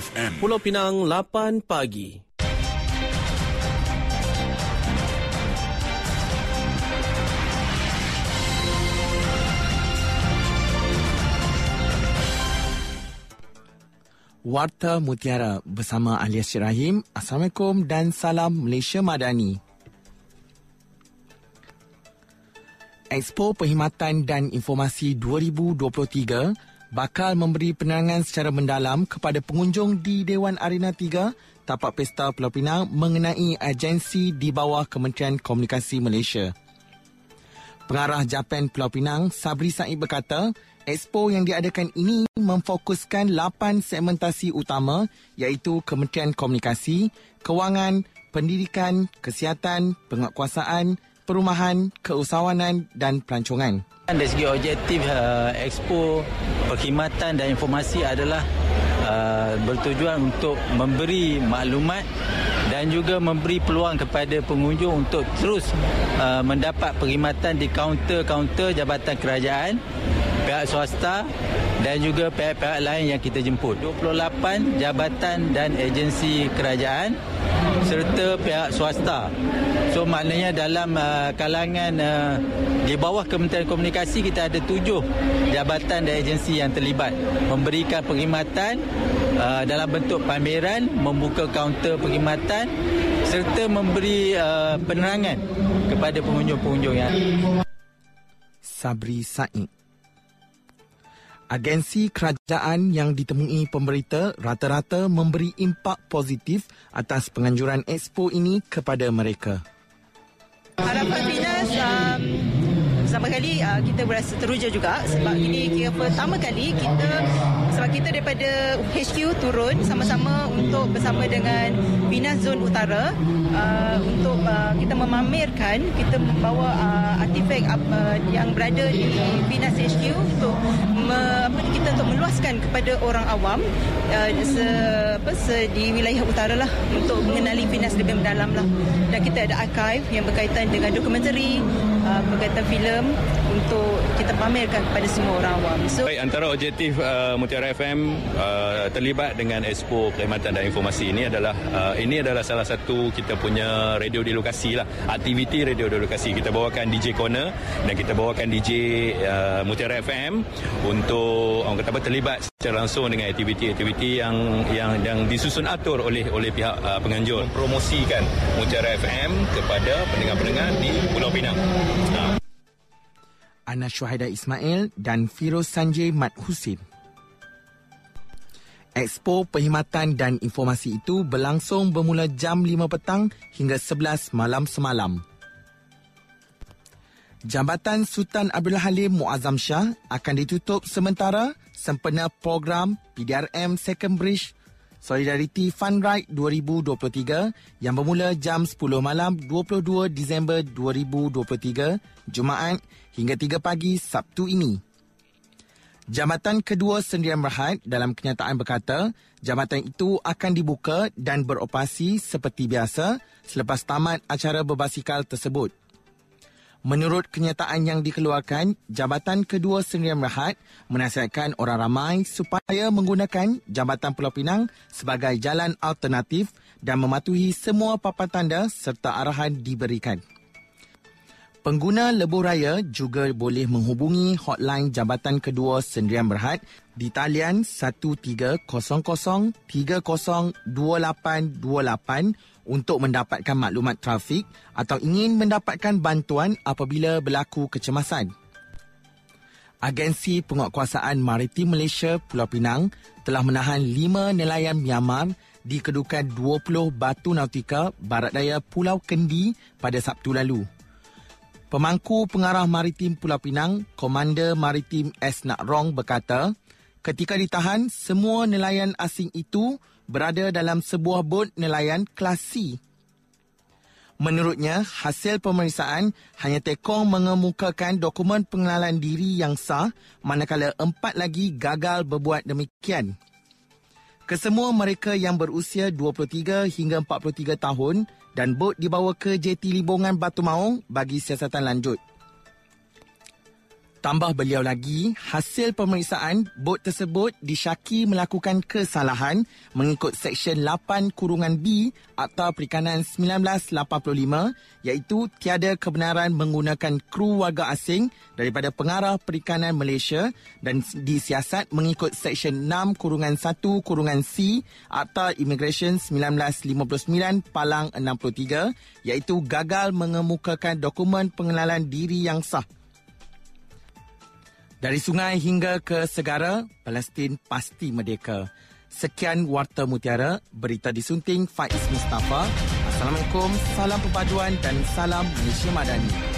FM. Pulau Pinang 8 pagi. Warta Mutiara bersama Alias Syirahim. Assalamualaikum dan salam Malaysia Madani. Expo Perkhidmatan dan Informasi 2023 bakal memberi penerangan secara mendalam kepada pengunjung di Dewan Arena 3 tapak pesta Pulau Pinang mengenai agensi di bawah Kementerian Komunikasi Malaysia. Pengarah Japan Pulau Pinang, Sabri Said berkata, Expo yang diadakan ini memfokuskan 8 segmentasi utama iaitu Kementerian Komunikasi, Kewangan, Pendidikan, Kesihatan, Penguatkuasaan, Perumahan, Keusahawanan dan Pelancongan. Dari segi objektif uh, Expo Perkhidmatan dan Informasi adalah uh, bertujuan untuk memberi maklumat dan juga memberi peluang kepada pengunjung untuk terus uh, mendapat perkhidmatan di kaunter-kaunter Jabatan Kerajaan pihak swasta dan juga pihak-pihak lain yang kita jemput. 28 jabatan dan agensi kerajaan serta pihak swasta. So maknanya dalam uh, kalangan uh, di bawah Kementerian Komunikasi kita ada tujuh jabatan dan agensi yang terlibat memberikan perkhidmatan uh, dalam bentuk pameran, membuka kaunter perkhidmatan serta memberi uh, penerangan kepada pengunjung-pengunjung yang Sabri Said Agensi kerajaan yang ditemui pemberita rata-rata memberi impak positif atas penganjuran expo ini kepada mereka. Harapan pertama kali uh, kita berasa teruja juga sebab ini kira pertama kali kita sebab kita daripada HQ turun sama-sama untuk bersama dengan Finas Zon Utara uh, untuk uh, kita memamerkan kita membawa uh, artifak uh, yang berada di Finas HQ untuk me, apa, kita untuk meluaskan kepada orang awam uh, se, apa, se, di wilayah utara lah untuk mengenali Finas lebih mendalam lah. Dan kita ada archive yang berkaitan dengan dokumentari uh, berkaitan filem untuk kita pamerkan kepada semua orang awam. So, Baik, antara objektif uh, Mutiara FM uh, terlibat dengan Expo Perkhidmatan dan Informasi ini adalah uh, ini adalah salah satu kita punya radio di lokasi lah. Aktiviti radio di lokasi. Kita bawakan DJ Corner dan kita bawakan DJ uh, Mutiara FM untuk orang kata apa terlibat secara langsung dengan aktiviti-aktiviti yang yang yang disusun atur oleh oleh pihak uh, penganjur mempromosikan Mutiara FM kepada pendengar-pendengar di Pulau Pinang. Uh. Ana Syuhaida Ismail dan Firoz Sanjay Mat Husin. Expo Perkhidmatan dan Informasi itu berlangsung bermula jam 5 petang hingga 11 malam semalam. Jambatan Sultan Abdul Halim Muazzam Shah akan ditutup sementara sempena program PDRM Second Bridge Solidarity Fund Ride 2023 yang bermula jam 10 malam 22 Disember 2023 Jumaat hingga 3 pagi Sabtu ini. Jambatan kedua Sendirian Berhad dalam kenyataan berkata, jambatan itu akan dibuka dan beroperasi seperti biasa selepas tamat acara berbasikal tersebut. Menurut kenyataan yang dikeluarkan, Jabatan Kedua Sendirian Berhad menasihatkan orang ramai supaya menggunakan Jabatan Pulau Pinang sebagai jalan alternatif dan mematuhi semua papan tanda serta arahan diberikan. Pengguna lebuh raya juga boleh menghubungi hotline Jabatan Kedua Sendirian Berhad di talian 1300302828 untuk mendapatkan maklumat trafik atau ingin mendapatkan bantuan apabila berlaku kecemasan. Agensi Penguatkuasaan Maritim Malaysia Pulau Pinang telah menahan lima nelayan Myanmar di kedudukan 20 batu nautika barat daya Pulau Kendi pada Sabtu lalu. Pemangku Pengarah Maritim Pulau Pinang, Komander Maritim S. Nak Rong berkata, ketika ditahan, semua nelayan asing itu berada dalam sebuah bot nelayan kelas C. Menurutnya, hasil pemeriksaan hanya Tekong mengemukakan dokumen pengenalan diri yang sah manakala empat lagi gagal berbuat demikian. Kesemua mereka yang berusia 23 hingga 43 tahun dan bot dibawa ke JT Libongan Batu Maung bagi siasatan lanjut. Tambah beliau lagi, hasil pemeriksaan bot tersebut disyaki melakukan kesalahan mengikut Seksyen 8 Kurungan B Akta Perikanan 1985 iaitu tiada kebenaran menggunakan kru warga asing daripada Pengarah Perikanan Malaysia dan disiasat mengikut Seksyen 6 Kurungan 1 Kurungan C Akta Immigration 1959 Palang 63 iaitu gagal mengemukakan dokumen pengenalan diri yang sah dari sungai hingga ke segara, Palestin pasti merdeka. Sekian Warta Mutiara, berita disunting Faiz Mustafa. Assalamualaikum, salam perpaduan dan salam Malaysia Madani.